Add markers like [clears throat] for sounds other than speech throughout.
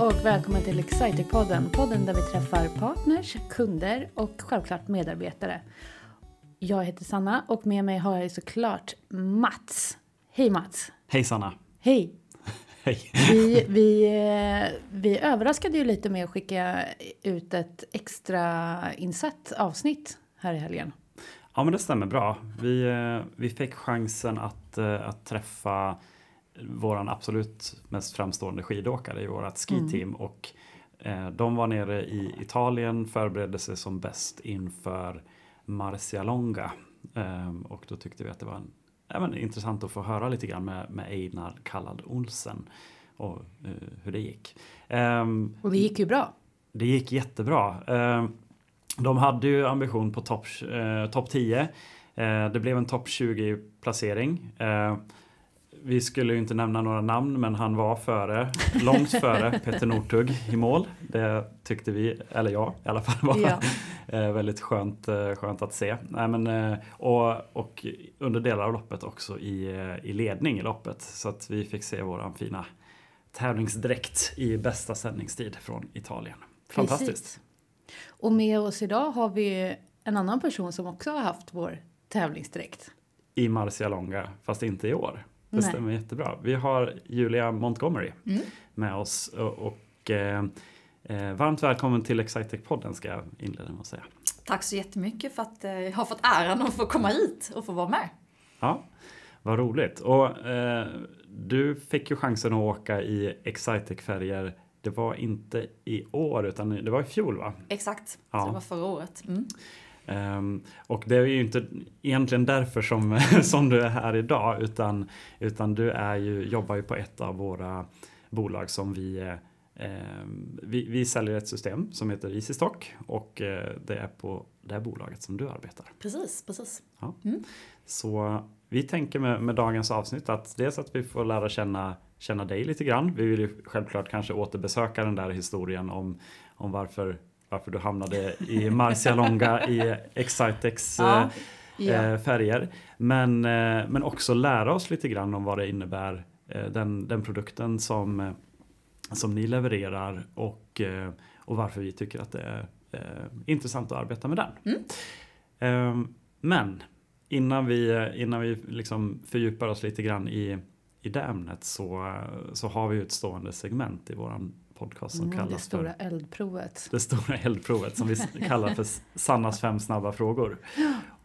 och välkommen till Excitec-podden. Podden där vi träffar partners, kunder och självklart medarbetare. Jag heter Sanna och med mig har jag såklart Mats. Hej Mats! Hej Sanna! Hej! [laughs] Hej! Vi, vi, eh, vi överraskade ju lite med att skicka ut ett extra insatt avsnitt här i helgen. Ja men det stämmer bra. Vi, eh, vi fick chansen att, eh, att träffa våran absolut mest framstående skidåkare i vårat skiteam mm. och eh, de var nere i Italien, förberedde sig som bäst inför Marcialonga eh, och då tyckte vi att det var en, ja, men, intressant att få höra lite grann med, med Einar Kallad Olsen och eh, hur det gick. Ehm, och det gick ju bra. Det gick jättebra. Ehm, de hade ju ambition på topp eh, top 10. Eh, det blev en topp 20 placering. Vi skulle ju inte nämna några namn men han var före, långt före [laughs] Peter Northug i mål. Det tyckte vi, eller jag i alla fall, var ja. [laughs] Eh, väldigt skönt, eh, skönt att se. Nej, men, eh, och, och under delar av loppet också i, i ledning i loppet. Så att vi fick se våran fina tävlingsdräkt i bästa sändningstid från Italien. Fantastiskt! Precis. Och med oss idag har vi en annan person som också har haft vår tävlingsdräkt. I Marcialonga, fast inte i år. Det Nej. stämmer jättebra. Vi har Julia Montgomery mm. med oss och, och eh, eh, varmt välkommen till Excitec-podden ska jag inleda med att säga. Tack så jättemycket för att eh, jag har fått äran att få komma hit och få vara med. Ja, vad roligt. Och eh, du fick ju chansen att åka i Excitec-färger det var inte i år utan det var i fjol va? Exakt, ja. det var förra året. Mm. Um, och det är ju inte egentligen därför som, [laughs] som du är här idag utan, utan du är ju, jobbar ju på ett av våra bolag som vi eh, vi, vi säljer ett system som heter EasyStock och eh, det är på det här bolaget som du arbetar. Precis, precis. Ja. Mm. Så vi tänker med, med dagens avsnitt att dels att vi får lära känna, känna dig lite grann. Vi vill ju självklart kanske återbesöka den där historien om, om varför varför du hamnade i Marcialonga i Excitex [laughs] ja, eh, ja. Eh, färger. Men, eh, men också lära oss lite grann om vad det innebär den, den produkten som, som ni levererar och, och varför vi tycker att det är intressant att arbeta med den. Mm. Ehm, men innan vi, innan vi liksom fördjupar oss lite grann i, i det ämnet så, så har vi ett stående segment i våran podcast som mm, kallas Det stora för, eldprovet. Det stora eldprovet som vi [laughs] kallar för Sannas fem snabba frågor.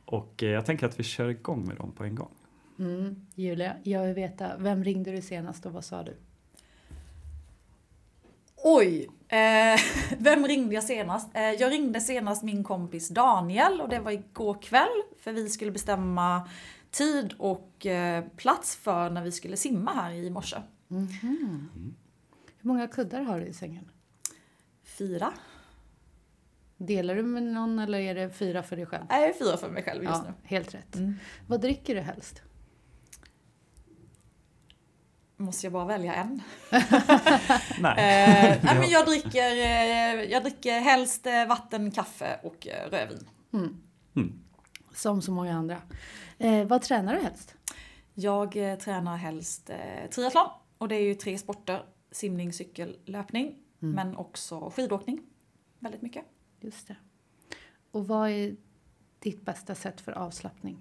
Och eh, jag tänker att vi kör igång med dem på en gång. Mm, Julia, jag vill veta, vem ringde du senast och vad sa du? Oj! Eh, [laughs] vem ringde jag senast? Eh, jag ringde senast min kompis Daniel och det var igår kväll för vi skulle bestämma tid och eh, plats för när vi skulle simma här i morse. Mm -hmm. Hur många kuddar har du i sängen? Fyra. Delar du med någon eller är det fyra för dig själv? Nej, fyra för mig själv just ja, nu. Helt rätt. Mm. Vad dricker du helst? Måste jag bara välja en? [laughs] nej. eh, men jag, dricker, eh, jag dricker helst eh, vatten, kaffe och eh, rödvin. Mm. Mm. Som så många andra. Eh, vad tränar du helst? Jag tränar helst eh, triathlon. Och det är ju tre sporter simning, cykel, löpning. Mm. Men också skidåkning. Väldigt mycket. Just det. Och vad är ditt bästa sätt för avslappning?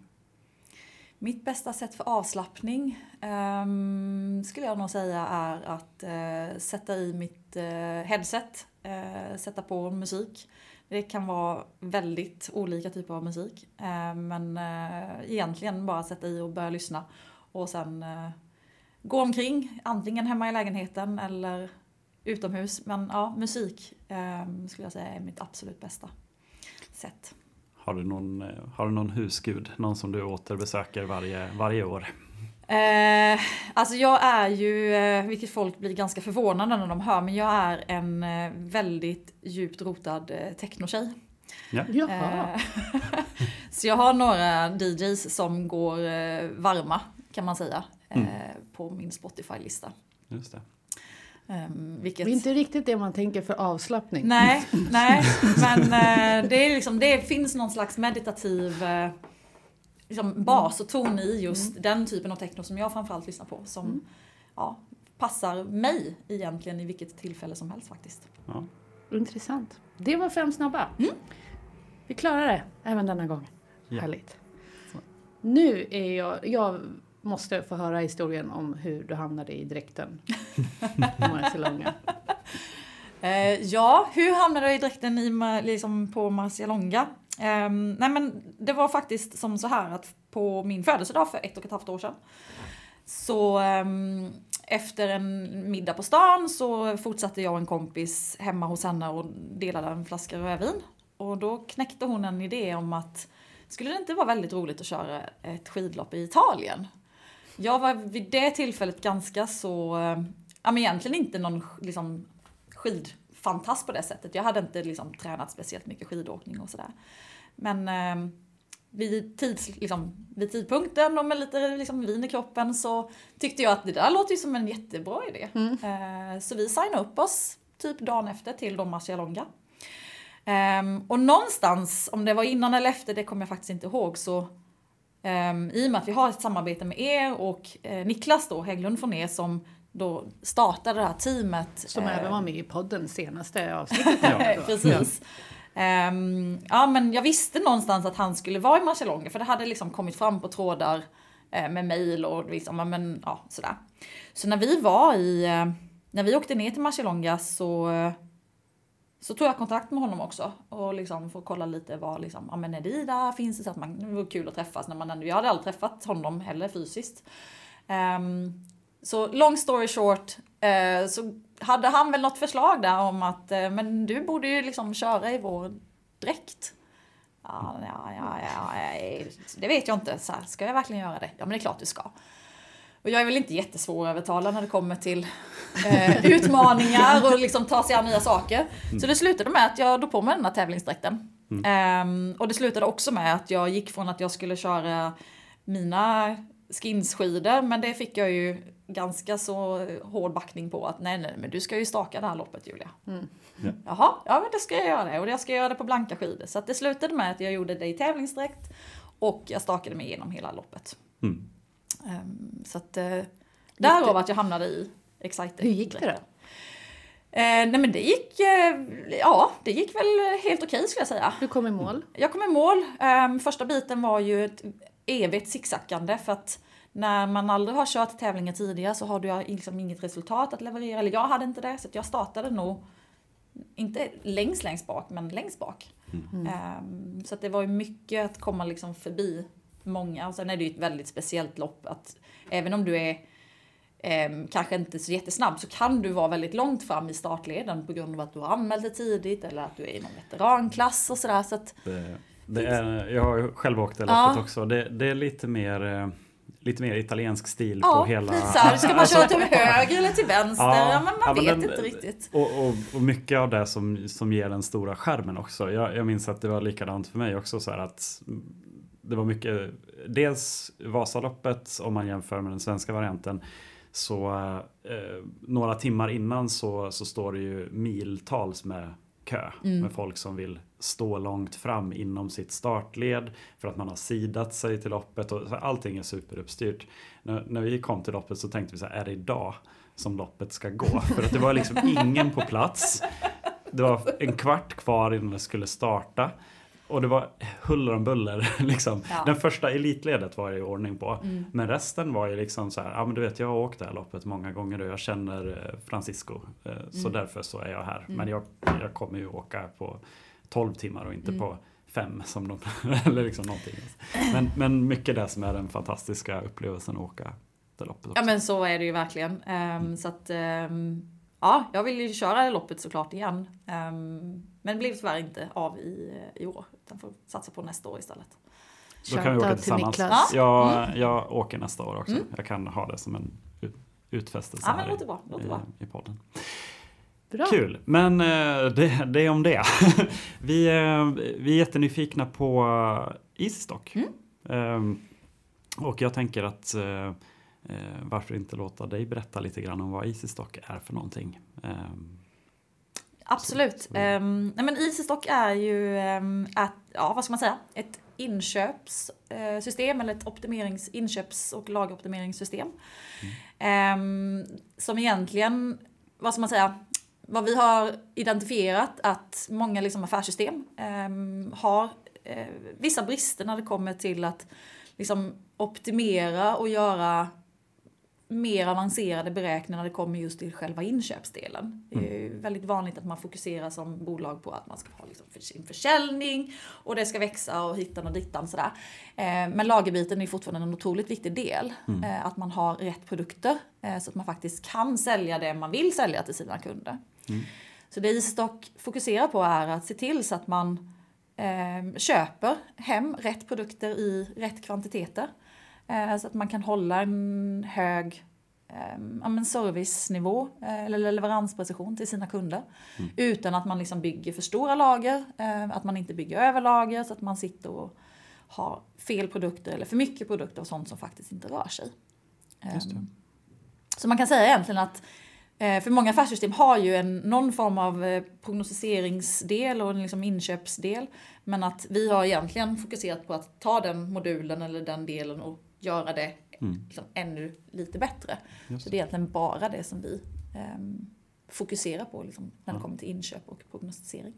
Mitt bästa sätt för avslappning um, skulle jag nog säga är att uh, sätta i mitt uh, headset, uh, sätta på musik. Det kan vara väldigt olika typer av musik. men egentligen bara sätta i och börja lyssna. Och sen gå omkring, antingen hemma i lägenheten eller utomhus. Men ja, musik eh, skulle jag säga är mitt absolut bästa sätt. Har du någon, eh, har du någon husgud, någon som du återbesöker varje, varje år? Eh, alltså jag är ju, eh, vilket folk blir ganska förvånade när de hör, men jag är en eh, väldigt djupt rotad technotjej. Ja. Eh, [laughs] så jag har några DJs som går varma kan man säga mm. Eh, på min Spotify-lista. Just det. Um, vilket... Det är inte riktigt det man tänker för avslappning. Nej, nej men uh, det, är liksom, det finns någon slags meditativ uh, liksom bas och ton i just mm. den typen av techno som jag framförallt lyssnar på. Som mm. ja, passar mig egentligen i vilket tillfälle som helst faktiskt. Ja. Intressant. Det var fem snabba. Vi klarar det även denna gång. Ja. Härligt. Så. Nu är jag... Jag måste få höra historien om hur du hamnade i dräkten. [laughs] Marcialonga. Eh, ja, hur hamnade jag i dräkten i, liksom på Marcialonga? Eh, nej men det var faktiskt som så här att på min födelsedag för ett och ett halvt år sedan så ehm, efter en middag på stan så fortsatte jag och en kompis hemma hos henne och delade en flaska rödvin. Och då knäckte hon en idé om att skulle det inte vara väldigt roligt att köra ett skidlopp i Italien? Jag var vid det tillfället ganska så, eh, ja men egentligen inte någon liksom, skidfantast på det sättet. Jag hade inte liksom, tränat speciellt mycket skidåkning och sådär. Men eh, vid, tids, liksom, vid tidpunkten och med lite liksom, vin i kroppen så tyckte jag att det där låter ju som en jättebra idé. Eh, så vi signade upp oss typ dagen efter till Dom Marcialonga. Ehm, och någonstans, om det var innan eller efter, det kommer jag faktiskt inte ihåg, så ehm, i och med att vi har ett samarbete med er och eh, Niklas då, Hägglund från er som då startade det här teamet. Som eh, även var med i podden senaste [laughs] avsnittet. Ja. Precis. Ehm, ja, men jag visste någonstans att han skulle vara i Marcialonga för det hade liksom kommit fram på trådar eh, med mejl och liksom, ja, men, ja, sådär. Så när vi var i, när vi åkte ner till Marcialonga så, så tog jag kontakt med honom också och liksom för att kolla lite vad liksom, ja men är det där, finns det så att man, det var kul att träffas när man ändå, jag hade aldrig träffat honom heller fysiskt. Um, så long story short, uh, så hade han väl något förslag där om att uh, men du borde ju liksom köra i vår dräkt. Ja, ja, ja, ja, ja, det vet jag inte. Så här, ska jag verkligen göra det? Ja, men det är klart du ska. Och jag är väl inte jättesvår att övertala när det kommer till eh, utmaningar och liksom ta sig an nya saker. Så det slutade med att jag drog på mig den här tävlingsdräkten. Ehm, och det slutade också med att jag gick från att jag skulle köra mina skinsskidor, men det fick jag ju ganska så hård backning på att nej, nej, men du ska ju staka det här loppet Julia. Ja. Jaha, ja men då ska jag göra det och jag ska göra det på blanka skidor. Så att det slutade med att jag gjorde det i tävlingsdräkt och jag stakade mig igenom hela loppet. Mm. Ehm, så att eh, därav att jag hamnade i Exciter. Hur gick det då? Eh, nej men det gick, eh, ja det gick väl helt okej skulle jag säga. Du kom i mål. Jag kom i mål. Ehm, första biten var ju ett evigt zigzackande för att när man aldrig har kört tävlingar tidigare så har du liksom inget resultat att leverera. Eller jag hade inte det så att jag startade nog inte längst längst bak men längst bak. Ehm, så att det var ju mycket att komma liksom förbi många. Och sen är det ju ett väldigt speciellt lopp att även om du är ehm, kanske inte så jättesnabb så kan du vara väldigt långt fram i startleden på grund av att du har anmält dig tidigt eller att du är i någon veteranklass och sådär. Så att, Det, det är, jag har ju själv åkt det Ja. loppet också. Det, det är lite mer, eh, lite mer italiensk stil ja, på hela... här, ska man köra till höger eller till vänster? Ja, Ja, men man ja, men vet den- inte riktigt. Och, och, och mycket av det som, som ger den stora skärmen också. Jag, jag minns att det var likadant för mig också så här att det var mycket, dels Vasaloppet om man jämför med den svenska varianten. Så eh, några timmar innan så, så står det ju miltals med kö Mm. med folk som vill stå långt fram inom sitt startled för att man har sidat sig till loppet och allting är superuppstyrt. När, när vi kom till loppet så tänkte vi så här, är det idag som loppet ska gå? För att det var liksom ingen på plats. Det var en kvart kvar innan det skulle starta. Och det var huller om buller. [laughs] Liksom. Ja. Den första elitledet var jag i ordning på. Mm. Men resten var ju liksom så här, ja men du vet jag har åkt det här loppet många gånger och jag känner eh, Francisco. Eh, Så Mm. därför så är jag här. Mm. Men jag, jag kommer ju åka på 12 timmar och inte Mm. på fem [laughs] som de, eller liksom någonting. Men, men mycket det som är den fantastiska upplevelsen att åka det loppet också. Ja men så är det ju verkligen. Ehm, så att ehm, ja, jag vill ju köra loppet såklart igen. Ehm, men det blev tyvärr inte av i, i år. Utan får satsa på nästa år istället. Då kan vi åka Shoutout till tillsammans. Niklas. Jag, jag åker nästa år också. Mm. Jag kan ha det som en ut- utfästelse Ja men låter bra. Låter bra. i, i podden. Bra. Kul, men eh, det, det är om det. [laughs] vi, eh, vi är jättenyfikna på eh, Easystock. Mm. Ehm, och jag tänker att eh, eh, varför inte låta dig berätta lite grann om vad Easystock är för någonting. Ehm, Absolut. Mm. Um, nej men Easystock är ju um, att, ja vad ska man säga, ett inköpssystem eller ett optimerings, inköps och lageroptimeringssystem. Um, som egentligen, vad ska man säga, vad vi har identifierat att många liksom affärssystem um, har uh, vissa brister när det kommer till att liksom optimera och göra mer avancerade beräkningar när det kommer just till själva inköpsdelen. Det är ju väldigt vanligt att man fokuserar som bolag på att man ska ha liksom sin försäljning och det ska växa och hittan och dittan sådär. Eh, Men lagerbiten är fortfarande en otroligt viktig del. Eh, Att man har rätt produkter eh, så att man faktiskt kan sälja det man vill sälja till sina kunder. Så det Istock fokuserar på är att se till så att man köper hem rätt produkter i rätt kvantiteter. Eh, så att man kan hålla en hög eh, ja, men servicenivå eh, eller leveransprecision till sina kunder. Utan att man liksom bygger för stora lager, eh, att man inte bygger överlager så att man sitter och har fel produkter eller för mycket produkter och sånt som faktiskt inte rör sig. Ehm, Så man kan säga egentligen att för många affärssystem har ju en, någon form av prognostiseringsdel och en liksom inköpsdel. Men att vi har egentligen fokuserat på att ta den modulen eller den delen och göra det liksom ännu lite bättre. Just Så det är egentligen bara det som vi ehm, fokuserar på liksom, när det kommer till inköp och prognostisering.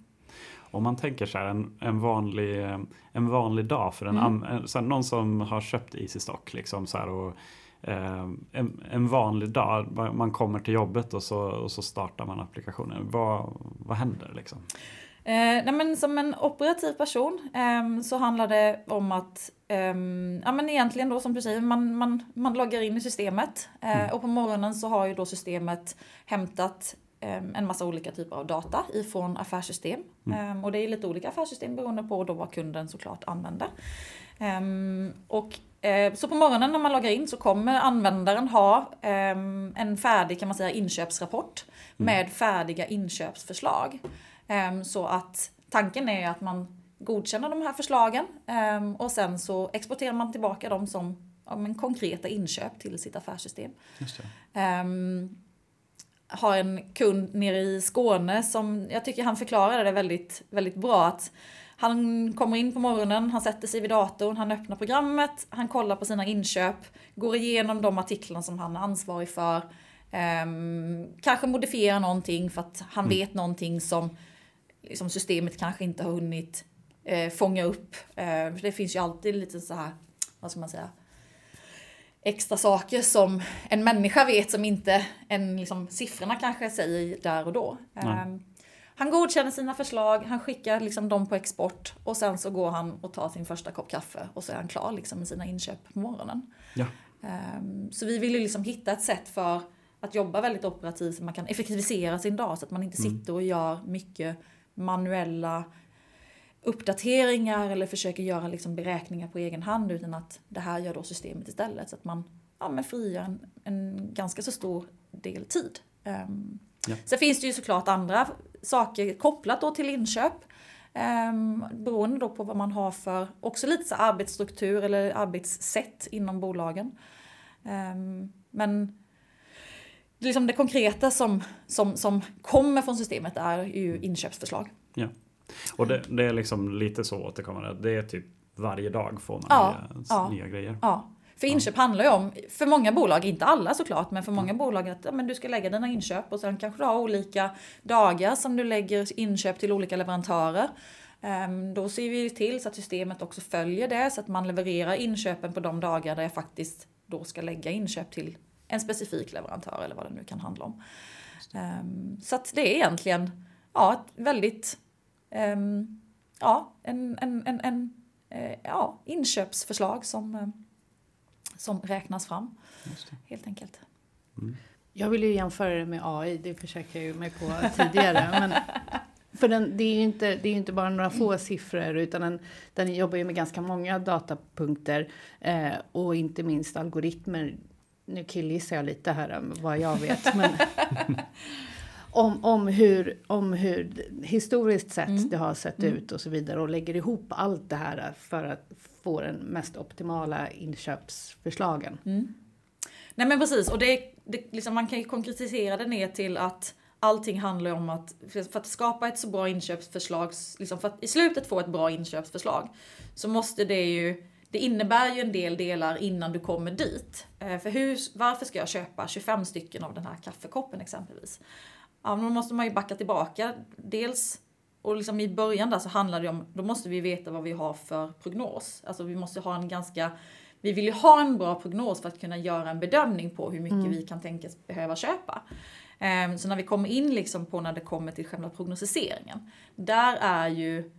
Om man tänker så här, en, en, vanlig, eh, en vanlig dag för en, Mm. en, så här, någon som har köpt Easy Stock liksom så här, och eh, en, en vanlig dag, man kommer till jobbet och så, och så startar man applikationen. Vad, vad händer liksom? Eh, nej men som en operativ person ehm, så handlar det om att, ehm, ja men egentligen då som du säger, man, man, man loggar in i systemet eh, och på morgonen så har ju då systemet hämtat ehm, en massa olika typer av data ifrån affärssystem. Ehm, och det är lite olika affärssystem beroende på då vad kunden såklart använder. Och eh, så på morgonen när man loggar in så kommer användaren ha en färdig kan man säga inköpsrapport med färdiga inköpsförslag. Ehm, så att tanken är att man godkänner de här förslagen ehm, och sen så exporterar man tillbaka dem som ja, men konkreta inköp till sitt affärssystem. Ehm, har en kund nere i Skåne som jag tycker han förklarade det väldigt, väldigt bra. att Han kommer in på morgonen, han sätter sig vid datorn, han öppnar programmet, han kollar på sina inköp, går igenom de artiklarna som han är ansvarig för. ehm, kanske modifierar någonting för att han vet någonting som liksom systemet kanske inte har hunnit eh, fånga upp. Eh, det finns ju alltid lite så här, vad ska man säga, extra saker som en människa vet som inte en, liksom, siffrorna kanske säger där och då. Ehm, han godkänner sina förslag, han skickar liksom dem på export och sen så går han och tar sin första kopp kaffe och så är han klar liksom med sina inköp på morgonen. Ja. Ehm, Så vi vill ju liksom hitta ett sätt för att jobba väldigt operativt så man kan effektivisera sin dag så att man inte sitter och gör mycket manuella uppdateringar eller försöker göra liksom beräkningar på egen hand utan att det här gör då systemet istället så att man ja, men frigör en, en ganska så stor del tid. Um, Ja. Sen finns det ju såklart andra saker kopplat då till inköp. Um, beroende då på vad man har för, också lite så arbetsstruktur eller arbetssätt inom bolagen. Ehm, men liksom det konkreta som, som, som kommer från systemet är ju inköpsförslag. Och det, det är liksom lite så återkommande. Det är typ varje dag får man Ja, nya, ja. nya grejer. Ja, för inköp handlar ju om, för många bolag, inte alla såklart, men för många bolag att ja, men du ska lägga dina inköp och sen kanske du har olika dagar som du lägger inköp till olika leverantörer. Ehm, Då ser vi till så att systemet också följer det så att man levererar inköpen på de dagar där jag faktiskt då ska lägga inköp till en specifik leverantör eller vad det nu kan handla om. Ehm, Så att det är egentligen ja, väldigt ehm, ja, en, en, en, en eh, ja, inköpsförslag som, eh, som räknas fram. Helt enkelt. Jag vill ju jämföra det med AI, det försökte jag ju mig på tidigare. [laughs] men för den, det är ju inte, det är inte bara några få siffror utan den, den jobbar ju med ganska många datapunkter eh, och inte minst algoritmer. Nu killgissar jag lite här om vad jag vet. Men [laughs] om, om, hur, om hur historiskt sett Mm. det har sett Mm. ut och så vidare och lägger ihop allt det här för att få den mest optimala inköpsförslagen. Mm. Nej men precis, och det, det, liksom, man kan ju konkretisera det ner till att Allting handlar om att, för att skapa ett så bra inköpsförslag, liksom för att i slutet få ett bra inköpsförslag, så måste det ju, det innebär ju en del delar innan du kommer dit. Eh, för hur, varför ska jag köpa 25 stycken av den här kaffekoppen exempelvis? Ja, då måste man ju backa tillbaka. Dels, och liksom i början där så handlar det om, då måste vi veta vad vi har för prognos. Alltså vi måste ha en ganska vi vill ju ha en bra prognos för att kunna göra en bedömning på hur mycket mm. vi kan tänkas behöva köpa. Um, så när vi kommer in liksom på när det kommer till själva prognostiseringen, där är ju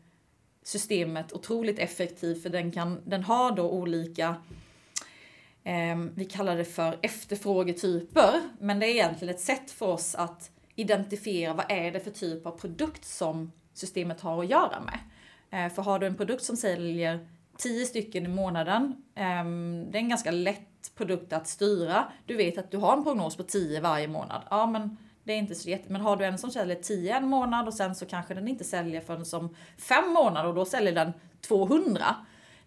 systemet otroligt effektivt för den, kan, den har då olika eh, vi kallar det för efterfrågetyper, men det är egentligen ett sätt för oss att identifiera vad är det för typ av produkt som systemet har att göra med. Eh, för har du en produkt som säljer 10 stycken i månaden. eh, det är en ganska lätt produkt att styra. Du vet att du har en prognos på 10 varje månad. Ja, men det är inte så jätte... Men har du en som säljer 10 en månad och sen så kanske den inte säljer förrän som 5 månader och då säljer den 200.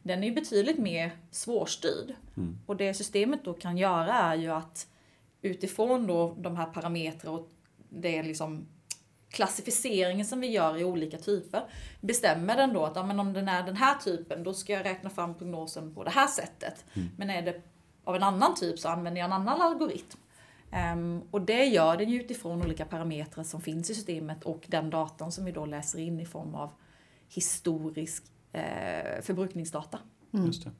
Den är ju betydligt mer svårstyrd. Mm. Och det systemet då kan göra är ju att utifrån då de här parametrarna och det liksom klassificeringen som vi gör i olika typer bestämmer den då att ja, men om den är den här typen då ska jag räkna fram prognosen på det här sättet. Mm. Men är det av en annan typ så använder jag en annan algoritm. Um, och det gör den ju utifrån olika parametrar som finns i systemet och den datan som vi då läser in i form av historisk eh, förbrukningsdata. Mm. Just det.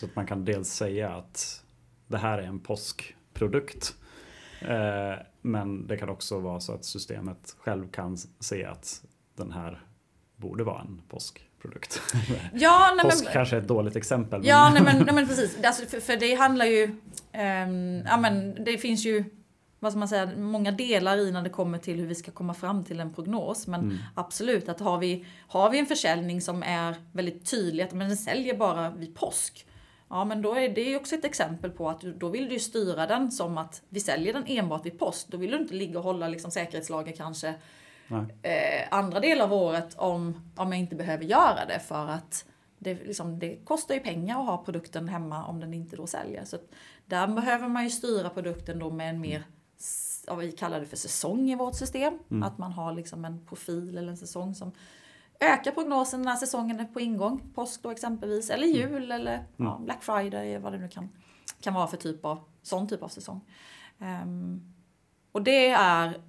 Så att man kan dels säga att det här är en påskprodukt Eh, men det kan också vara så att systemet själv kan se att den här borde vara en påskprodukt. [laughs] Ja, nej, Påsk men, kanske är ett dåligt exempel. Ja, nej, men, nej, men [laughs] precis. Alltså, för, för, det handlar ju... Um, ja, men det finns ju vad ska man säga, många delar i när det kommer till hur vi ska komma fram till en prognos. Men mm. absolut, att har vi, har vi en försäljning som är väldigt tydlig, att men den säljer bara vid påsk. Ja men då är det också ett exempel på att då vill du styra den som att vi säljer den enbart vid post. Då vill du inte ligga och hålla liksom säkerhetslager kanske eh, andra delar av året om, om jag inte behöver göra det för att det, liksom, det kostar ju pengar att ha produkten hemma om den inte då säljer. Så där behöver man ju styra produkten då med en mer vad vi kallar det för säsong i vårt system. Mm. Att man har liksom en profil eller en säsong som öka prognosen när säsongen är på ingång. Påsk då exempelvis, eller mm. jul eller mm. ja, Black Friday, vad det nu kan, kan vara för typ av, sån typ av säsong. Um, och det är,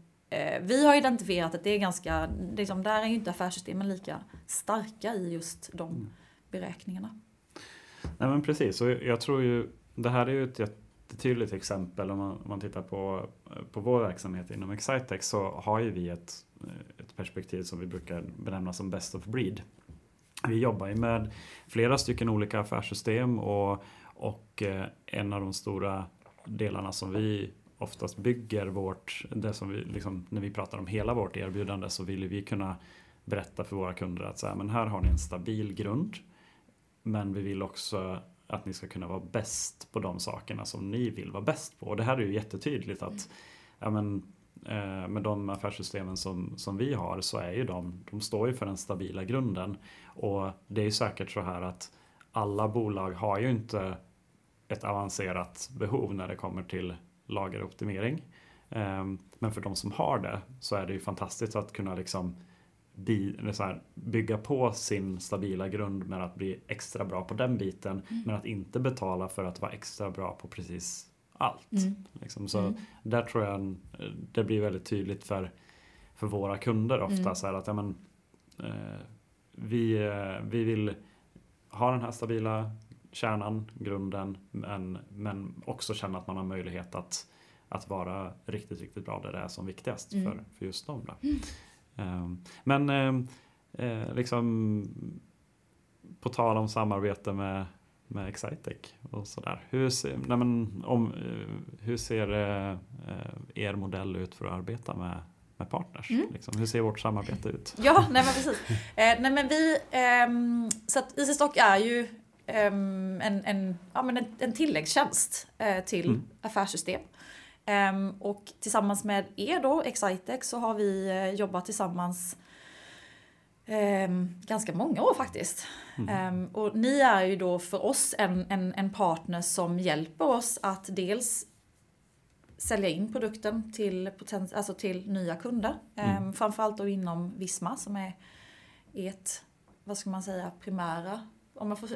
vi har identifierat att det är ganska, liksom, där är ju inte affärssystemen lika starka i just de mm. beräkningarna. Nej men precis, och jag tror ju, det här är ju ett jättetydligt exempel om man, om man tittar på, på vår verksamhet inom Excitex så har ju vi ett Eh, ett perspektiv som vi brukar benämna som best of breed. Vi jobbar ju med flera stycken olika affärssystem och, och eh, en av de stora delarna som vi oftast bygger vårt, det som vi liksom, när vi pratar om hela vårt erbjudande så vill vi kunna berätta för våra kunder att så här, men här har ni en stabil grund. Men vi vill också att ni ska kunna vara bäst på de sakerna som ni vill vara bäst på. Och det här är ju jättetydligt att ja, men, Eh, med de affärssystemen som, som vi har så är ju de, de står ju för den stabila grunden. Och det är ju säkert så här att alla bolag har ju inte ett avancerat behov när det kommer till lageroptimering. Eh, men för de som har det så är det ju fantastiskt att kunna liksom bygga på sin stabila grund med att bli extra bra på den biten mm. men att inte betala för att vara extra bra på precis allt. Mm. Liksom. Så mm. där tror jag det blir väldigt tydligt för, för våra kunder ofta mm. så att ja, men, eh, vi, eh, vi vill ha den här stabila kärnan, grunden, men, men också känna att man har möjlighet att, att vara riktigt, riktigt bra där det är som viktigast mm. för, för just dem. Då. Eh, men eh, eh, liksom på tal om samarbete med med Excitec och sådär. Hur ser, nej men, om, eh, hur ser eh, er modell ut för att arbeta med, med partners? Mm. Liksom? Hur ser vårt samarbete ut? Ja, nej men precis. Eh, nej men vi, eh, så att Easystock är ju eh, en, en, ja, men en, en tilläggstjänst eh, till mm. affärssystem. Ehm, och tillsammans med er då, Excitex, så har vi eh, jobbat tillsammans Eh, ganska många år faktiskt. Mm. Och ni är ju då för oss en, en, en partner som hjälper oss att dels sälja in produkten till, poten- alltså till nya kunder. Mm. Framförallt då inom Visma som är ert, vad ska man säga, primära om jag får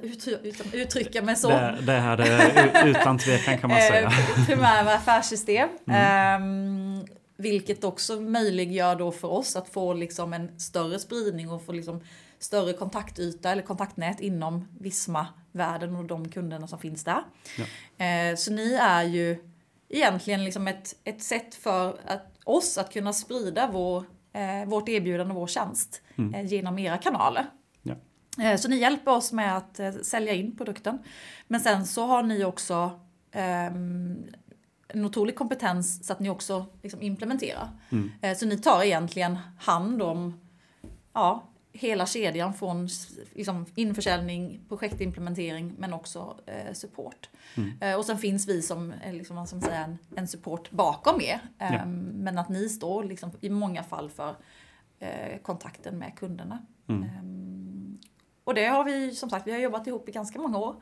uttrycka mig så. Det, det här är utan tvekan kan man säga. Eh, [laughs] primära affärssystem. Mm. Ehm, vilket också möjliggör då för oss att få liksom en större spridning och få liksom större kontaktyta eller kontaktnät inom Visma-världen och de kunderna som finns där. Eh, så ni är ju egentligen liksom ett, ett sätt för att, oss att kunna sprida vår, eh, vårt erbjudande och vår tjänst Mm. genom era kanaler. Eh, Så ni hjälper oss med att eh, sälja in produkten. Men sen så har ni också ehm, en otrolig kompetens så att ni också liksom implementerar. Mm. Eh, Så ni tar egentligen hand om ja, hela kedjan från liksom, införsäljning, projektimplementering men också eh, support. Mm. Eh, och sen finns vi som, liksom, man säga, en, en support bakom er. Eh, Ja. Men att ni står liksom, i många fall för kontakten med kunderna. Mm. Och det har vi som sagt, vi har jobbat ihop i ganska många år.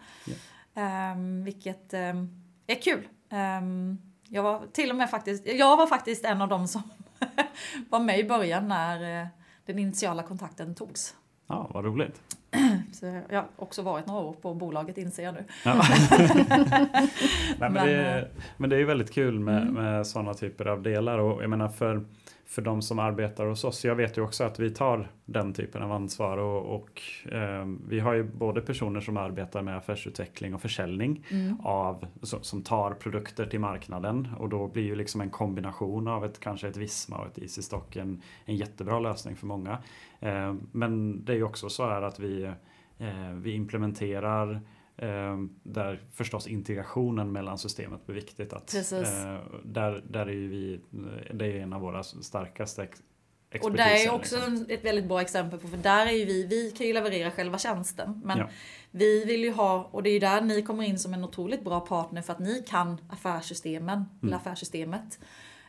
Ehm, vilket ehm, är kul. Ehm, jag var till och med faktiskt, jag var faktiskt en av dem som [laughs] var med i början när eh, den initiala kontakten togs. Ja, vad roligt. [clears throat] Så jag har också varit några år på bolaget inser jag nu. Ja. [laughs] Nej, men, Men, det, eh, är- men det är väldigt kul med, Mm. med sådana typer av delar och jag menar för, för de som arbetar hos oss. Jag vet ju också att vi tar den typen av ansvar och, och eh, vi har ju både personer som arbetar med affärsutveckling och försäljning Mm. av, som, som tar produkter till marknaden och då blir ju liksom en kombination av ett, kanske ett Visma och ett Easy Stock en, en jättebra lösning för många. Eh, men det är ju också så här att vi, eh, vi implementerar där förstås integrationen mellan systemet blir viktigt. Att, eh, där, där är vi, det är en av våra starkaste Och det är expertiser, också liksom. ett väldigt bra exempel på, för där är ju vi, vi kan ju leverera själva tjänsten. Men Ja. vi vill ju ha, och det är ju där ni kommer in som en otroligt bra partner för att ni kan affärssystemen, eller affärssystemet.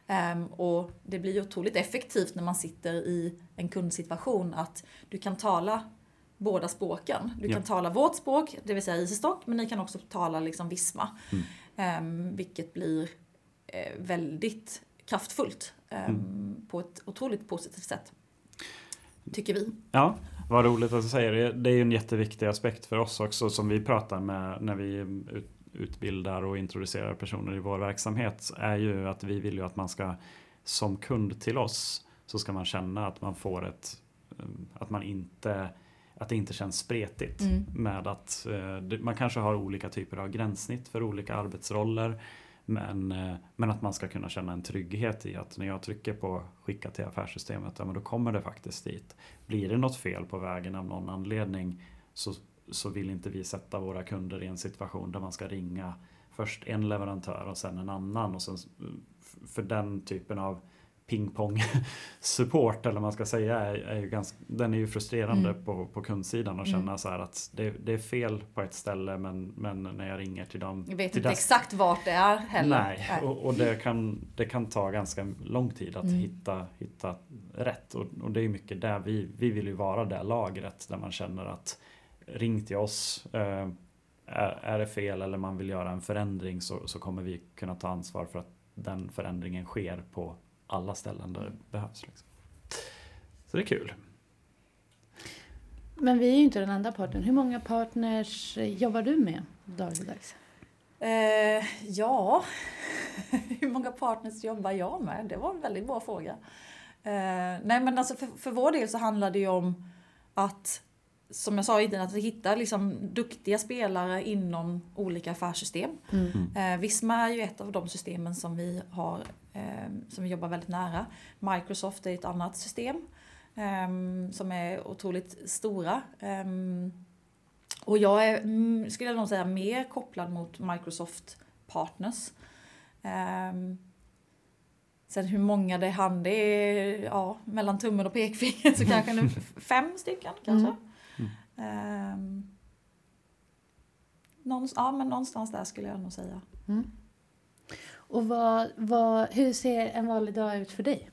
Ehm, och det blir ju otroligt effektivt när man sitter i en kundsituation att du kan tala båda språken. Du Ja. kan tala vårt språk, det vill säga Easystock, men ni kan också tala liksom Visma. Mm. Ehm, vilket blir eh, väldigt kraftfullt ehm, Mm. på ett otroligt positivt sätt. Tycker vi. Ja, vad roligt att du säger det. Det är ju en jätteviktig aspekt för oss också som vi pratar med när vi ut, utbildar och introducerar personer i vår verksamhet. Är ju att vi vill ju att man ska som kund till oss så ska man känna att man får ett um, att man inte att det inte känns spretigt Mm. med att eh, man kanske har olika typer av gränssnitt för olika arbetsroller. Men, eh, men att man ska kunna känna en trygghet i att när jag trycker på skicka till affärssystemet, ja, men då kommer det faktiskt dit. Blir det något fel på vägen av någon anledning så, så vill inte vi sätta våra kunder i en situation där man ska ringa först en leverantör och sen en annan. Och sen, för den typen av pingpong support eller vad man ska säga är, är ju ganska, den är ju frustrerande Mm. på, på kundsidan och Mm. känna så här att det, det är fel på ett ställe men, men när jag ringer till dem Jag vet inte dess- exakt vart det är heller. Nej, och, och det, kan, det kan ta ganska lång tid att Mm. hitta, hitta rätt. Och, och det är mycket där vi, vi vill ju vara det lagret där man känner att ring till oss. Eh, är, är det fel eller man vill göra en förändring så, så kommer vi kunna ta ansvar för att den förändringen sker på alla ställen där det behövs. Liksom. Så det är kul. Men vi är ju inte den enda partnern. Hur många partners jobbar du med dagligdags? Eh, ja, [laughs] hur många partners jobbar jag med? Det var en väldigt bra fråga. Eh, nej men alltså för, för vår del så handlar det ju om att, som jag sa innan, att hitta liksom duktiga spelare inom olika affärssystem. Mm. Eh, Visma är ju ett av de systemen som vi har, eh, som vi jobbar väldigt nära. Microsoft är ett annat system eh, som är otroligt stora. Och jag är, mm, skulle jag nog säga, mer kopplad mot Microsoft Partners. Sen hur många det hann, det är ja, mellan tummen och pekfingret så kanske nu [laughs] fem stycken kanske. Mm. Eh, någonstans, ja, men någonstans där skulle jag nog säga. Mm. Och vad, vad, hur ser en vanlig dag ut för dig?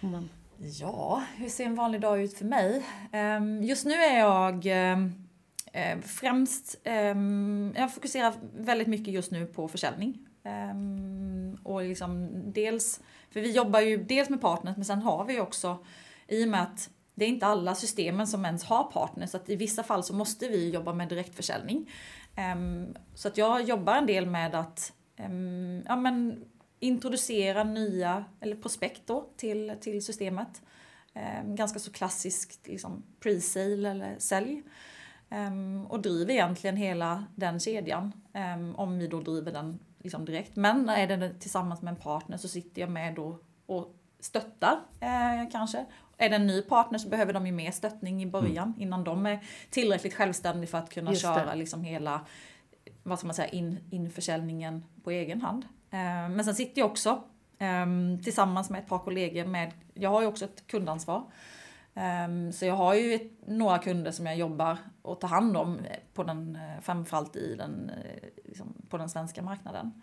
Man, Ja, hur ser en vanlig dag ut för mig? Ehm, Just nu är jag ehm, eh, främst, ehm, jag fokuserar väldigt mycket just nu på försäljning. Ehm, och liksom dels, för vi jobbar ju dels med partners men sen har vi också, i och med att det är inte alla systemen som ens har partners, så att i vissa fall så måste vi jobba med direktförsäljning. Um, så att jag jobbar en del med att um, ja, men introducera nya, eller prospekt då, till, till systemet. Um, ganska så klassiskt liksom, pre-sale eller sälj. och driver egentligen hela den kedjan, om vi då driver den liksom direkt. Men är det tillsammans med en partner så sitter jag med då och stöttar eh, kanske. Är det en ny partner så behöver de ju mer stöttning i början mm. innan de är tillräckligt självständiga för att kunna Just köra liksom hela vad ska man säga, in, införsäljningen på egen hand. Eh, men sen sitter jag också eh, tillsammans med ett par kollegor med, jag har ju också ett kundansvar. Um, så jag har ju ett, några kunder som jag jobbar och tar hand om på den, eh, framförallt i den, eh, liksom, på den svenska marknaden.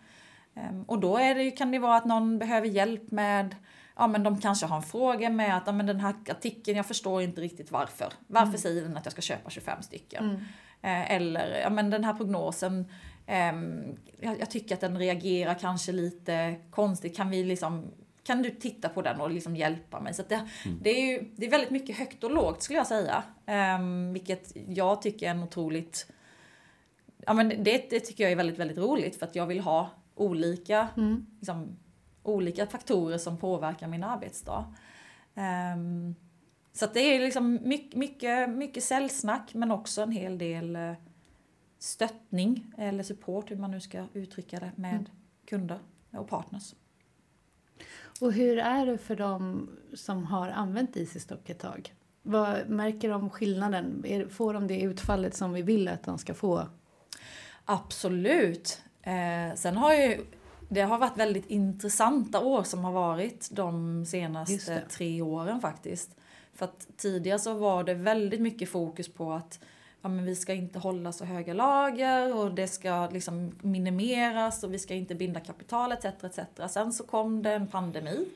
Um, och då är det, kan det vara att någon behöver hjälp med ja men de kanske har en fråga med att ja, men den här artikeln, jag förstår inte riktigt varför. Varför mm. säger den att jag ska köpa 25 stycken? Mm. Eh, eller ja men den här prognosen, eh, jag, jag, tycker att den reagerar kanske lite konstigt. Kan vi liksom kan du titta på den och liksom hjälpa mig? Så det, mm. det, är ju, det är väldigt mycket högt och lågt skulle jag säga. Um, vilket jag tycker är en otroligt... Ja, men det, det, tycker jag är väldigt, väldigt roligt för att jag vill ha olika, mm. liksom, olika faktorer som påverkar min arbetsdag. Um, så det är liksom mycket, mycket, mycket säljsnack men också en hel del uh, stöttning eller support, hur man nu ska uttrycka det, med mm. kunder och partners. Och hur är det för dem som har använt Easystock ett tag? Vad märker de skillnaden? Får de det utfallet som vi vill att de ska få? Absolut. Eh, sen har ju det har varit väldigt intressanta år som har varit de senaste tre åren faktiskt. För att tidigare så var det väldigt mycket fokus på att ja, men vi ska inte hålla så höga lager och det ska liksom minimeras och vi ska inte binda kapital etc. etc. Sen så kom det en pandemi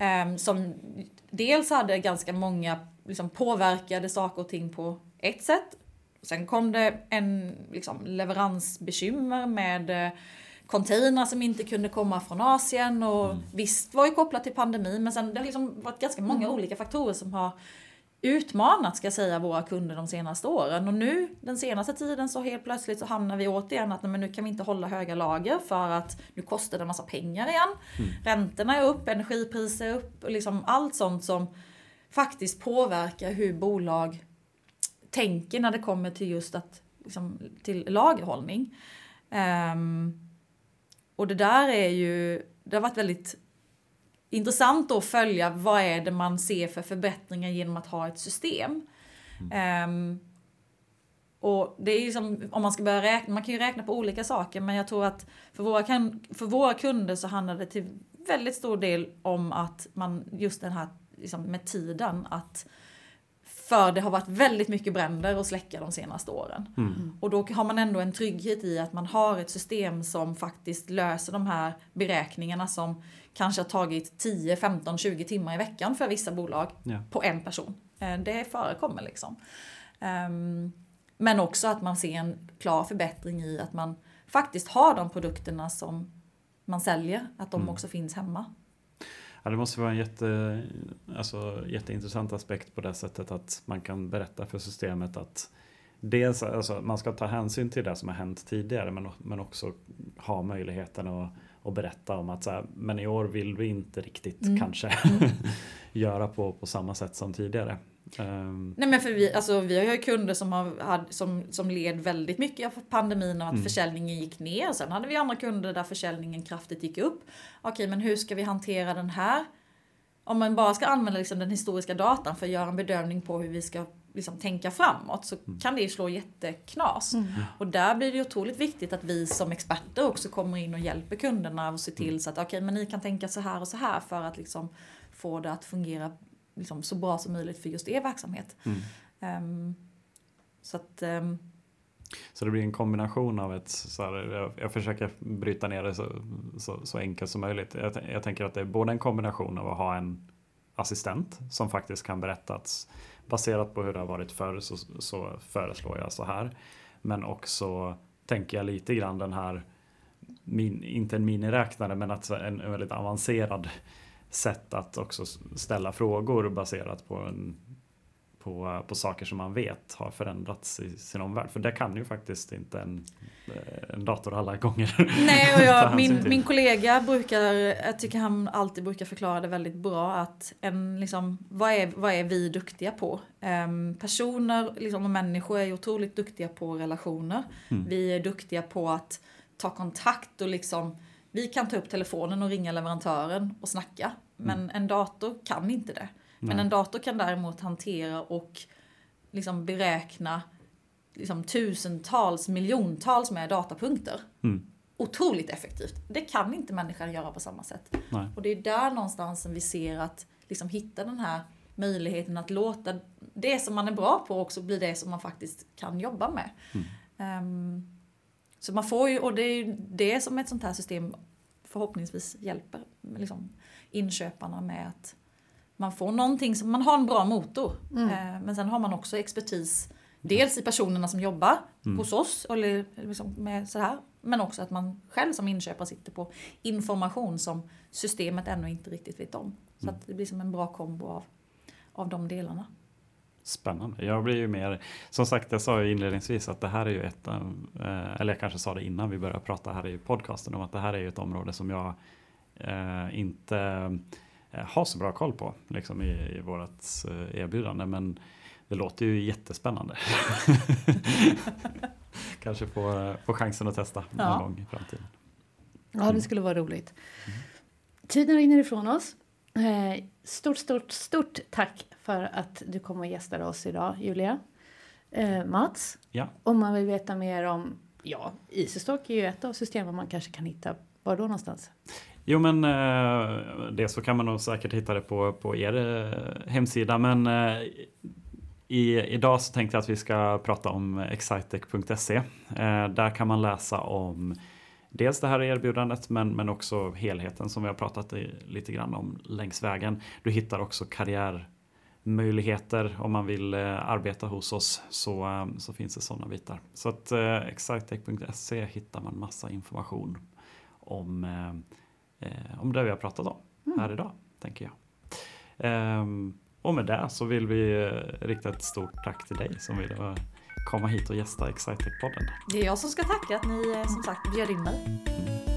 eh, som dels hade ganska många liksom, påverkade saker och ting på ett sätt. Sen kom det en liksom, leveransbekymmer med eh, containrar som inte kunde komma från Asien och mm. visst var ju kopplat till pandemin men sen det har liksom varit ganska många mm. olika faktorer som har utmanat ska jag säga våra kunder de senaste åren och nu den senaste tiden så helt plötsligt så hamnar vi återigen att men nu kan vi inte hålla höga lager för att nu kostar det en massa pengar igen. Mm. Räntorna är upp, energipriser är upp och liksom allt sånt som faktiskt påverkar hur bolag tänker när det kommer till just att liksom, till lagerhållning. Um, och det där är ju, det har varit väldigt intressant att följa vad är det man ser för förbättringar genom att ha ett system. Mm. Um, och det är ju som, om man ska börja räkna, man kan ju räkna på olika saker men jag tror att för våra, för våra kunder så handlar det till väldigt stor del om att man, just den här liksom med tiden, att för det har varit väldigt mycket bränder att släcka de senaste åren. Mm. Och då har man ändå en trygghet i att man har ett system som faktiskt löser de här beräkningarna som kanske har tagit 10, 15, 20 timmar i veckan för vissa bolag ja. på en person. Eh, det förekommer liksom. Ehm, men också att man ser en klar förbättring i att man faktiskt har de produkterna som man säljer, att de mm. också finns hemma. Ja, det måste vara en jätte, alltså, jätteintressant aspekt på det sättet att man kan berätta för systemet att dels alltså, man ska ta hänsyn till det som har hänt tidigare men, men också ha möjligheten att, att berätta om att så här, men i år vill vi inte riktigt mm. kanske mm. [laughs] göra på, på samma sätt som tidigare. Um. Nej men för vi, alltså, vi har ju kunder som, har, had, som, som led väldigt mycket av pandemin och att mm. försäljningen gick ner. Sen hade vi andra kunder där försäljningen kraftigt gick upp. Okej men hur ska vi hantera den här? Om man bara ska använda liksom, den historiska datan för att göra en bedömning på hur vi ska liksom, tänka framåt så mm. kan det ju slå jätteknas. Mm. Och där blir det otroligt viktigt att vi som experter också kommer in och hjälper kunderna och ser till mm. så att okej men ni kan tänka så här och så här för att liksom få det att fungera liksom, så bra som möjligt för just er verksamhet. Mm. Um, så att um, så det blir en kombination av ett, så här, jag, jag, försöker bryta ner det så, så, så enkelt som möjligt. Jag, jag, tänker att det är både en kombination av att ha en assistent som faktiskt kan berätta att baserat på hur det har varit förr så, så föreslår jag så här. Men också tänker jag lite grann den här min, inte en miniräknare men att en, en väldigt avancerad sätt att också ställa frågor baserat på en på, på saker som man vet har förändrats i sin omvärld. För det kan ju faktiskt inte en, eh, en dator alla gånger. Nej, och [laughs] jag, min, min kollega brukar, jag tycker han alltid brukar förklara det väldigt bra att en, liksom, vad, är, vad är vi duktiga på? Um, personer liksom, och människor är otroligt duktiga på relationer. Mm. Vi är duktiga på att ta kontakt och liksom vi kan ta upp telefonen och ringa leverantören och snacka. Men mm. en dator kan inte det. Men en dator kan däremot hantera och liksom beräkna liksom tusentals, miljontals med datapunkter. Mm. Otroligt effektivt. Det kan inte människan göra på samma sätt. Nej. Och det är där någonstans som vi ser att liksom hitta den här möjligheten att låta det som man är bra på också bli det som man faktiskt kan jobba med. Mm. Um, så man får ju, och det är ju det som ett sånt här system förhoppningsvis hjälper liksom, inköparna med att man får någonting som, man har en bra motor. Mm. Eh, men sen har man också expertis. Dels i personerna som jobbar mm. hos oss eller liksom med så här. Men också att man själv som inköpare sitter på information som systemet ännu inte riktigt vet om. Så mm. att det blir som en bra kombo av, av de delarna. Spännande. Jag blir ju mer, som sagt jag sa ju inledningsvis att det här är ju ett, eh, eller jag kanske sa det innan vi började prata här i podcasten om att det här är ju ett område som jag eh, inte Eh, ha så bra koll på liksom i, i vårt erbjudande. Men det låter ju jättespännande. [laughs] Kanske få, få chansen att testa någon ja. gång i framtiden. Ja, det skulle vara roligt. Mm. Tiden rinner ifrån oss. Eh, stort, stort, stort tack för att du kom och gästade oss idag, Julia. Mats, ja. om man vill veta mer om, ja, EasyStock är ju ett av systemen man kanske kan hitta. Var då någonstans? Jo men eh, det så kan man nog säkert hitta det på, på er eh, hemsida men eh, i, idag så tänkte jag att vi ska prata om excitec.se. Där kan man läsa om dels det här erbjudandet men, men också helheten som vi har pratat lite grann om längs vägen. Du hittar också karriärmöjligheter om man vill arbeta hos oss så, så finns det sådana bitar. Så att excitec.se hittar man massa information om eh, om det vi har pratat om mm. här idag, tänker jag. Ehm, och med det så vill vi eh, rikta ett stort tack till dig som vill komma hit och gästa Excitec-podden. Det är jag som ska tacka att ni eh, som sagt bjöd in mig. Mm.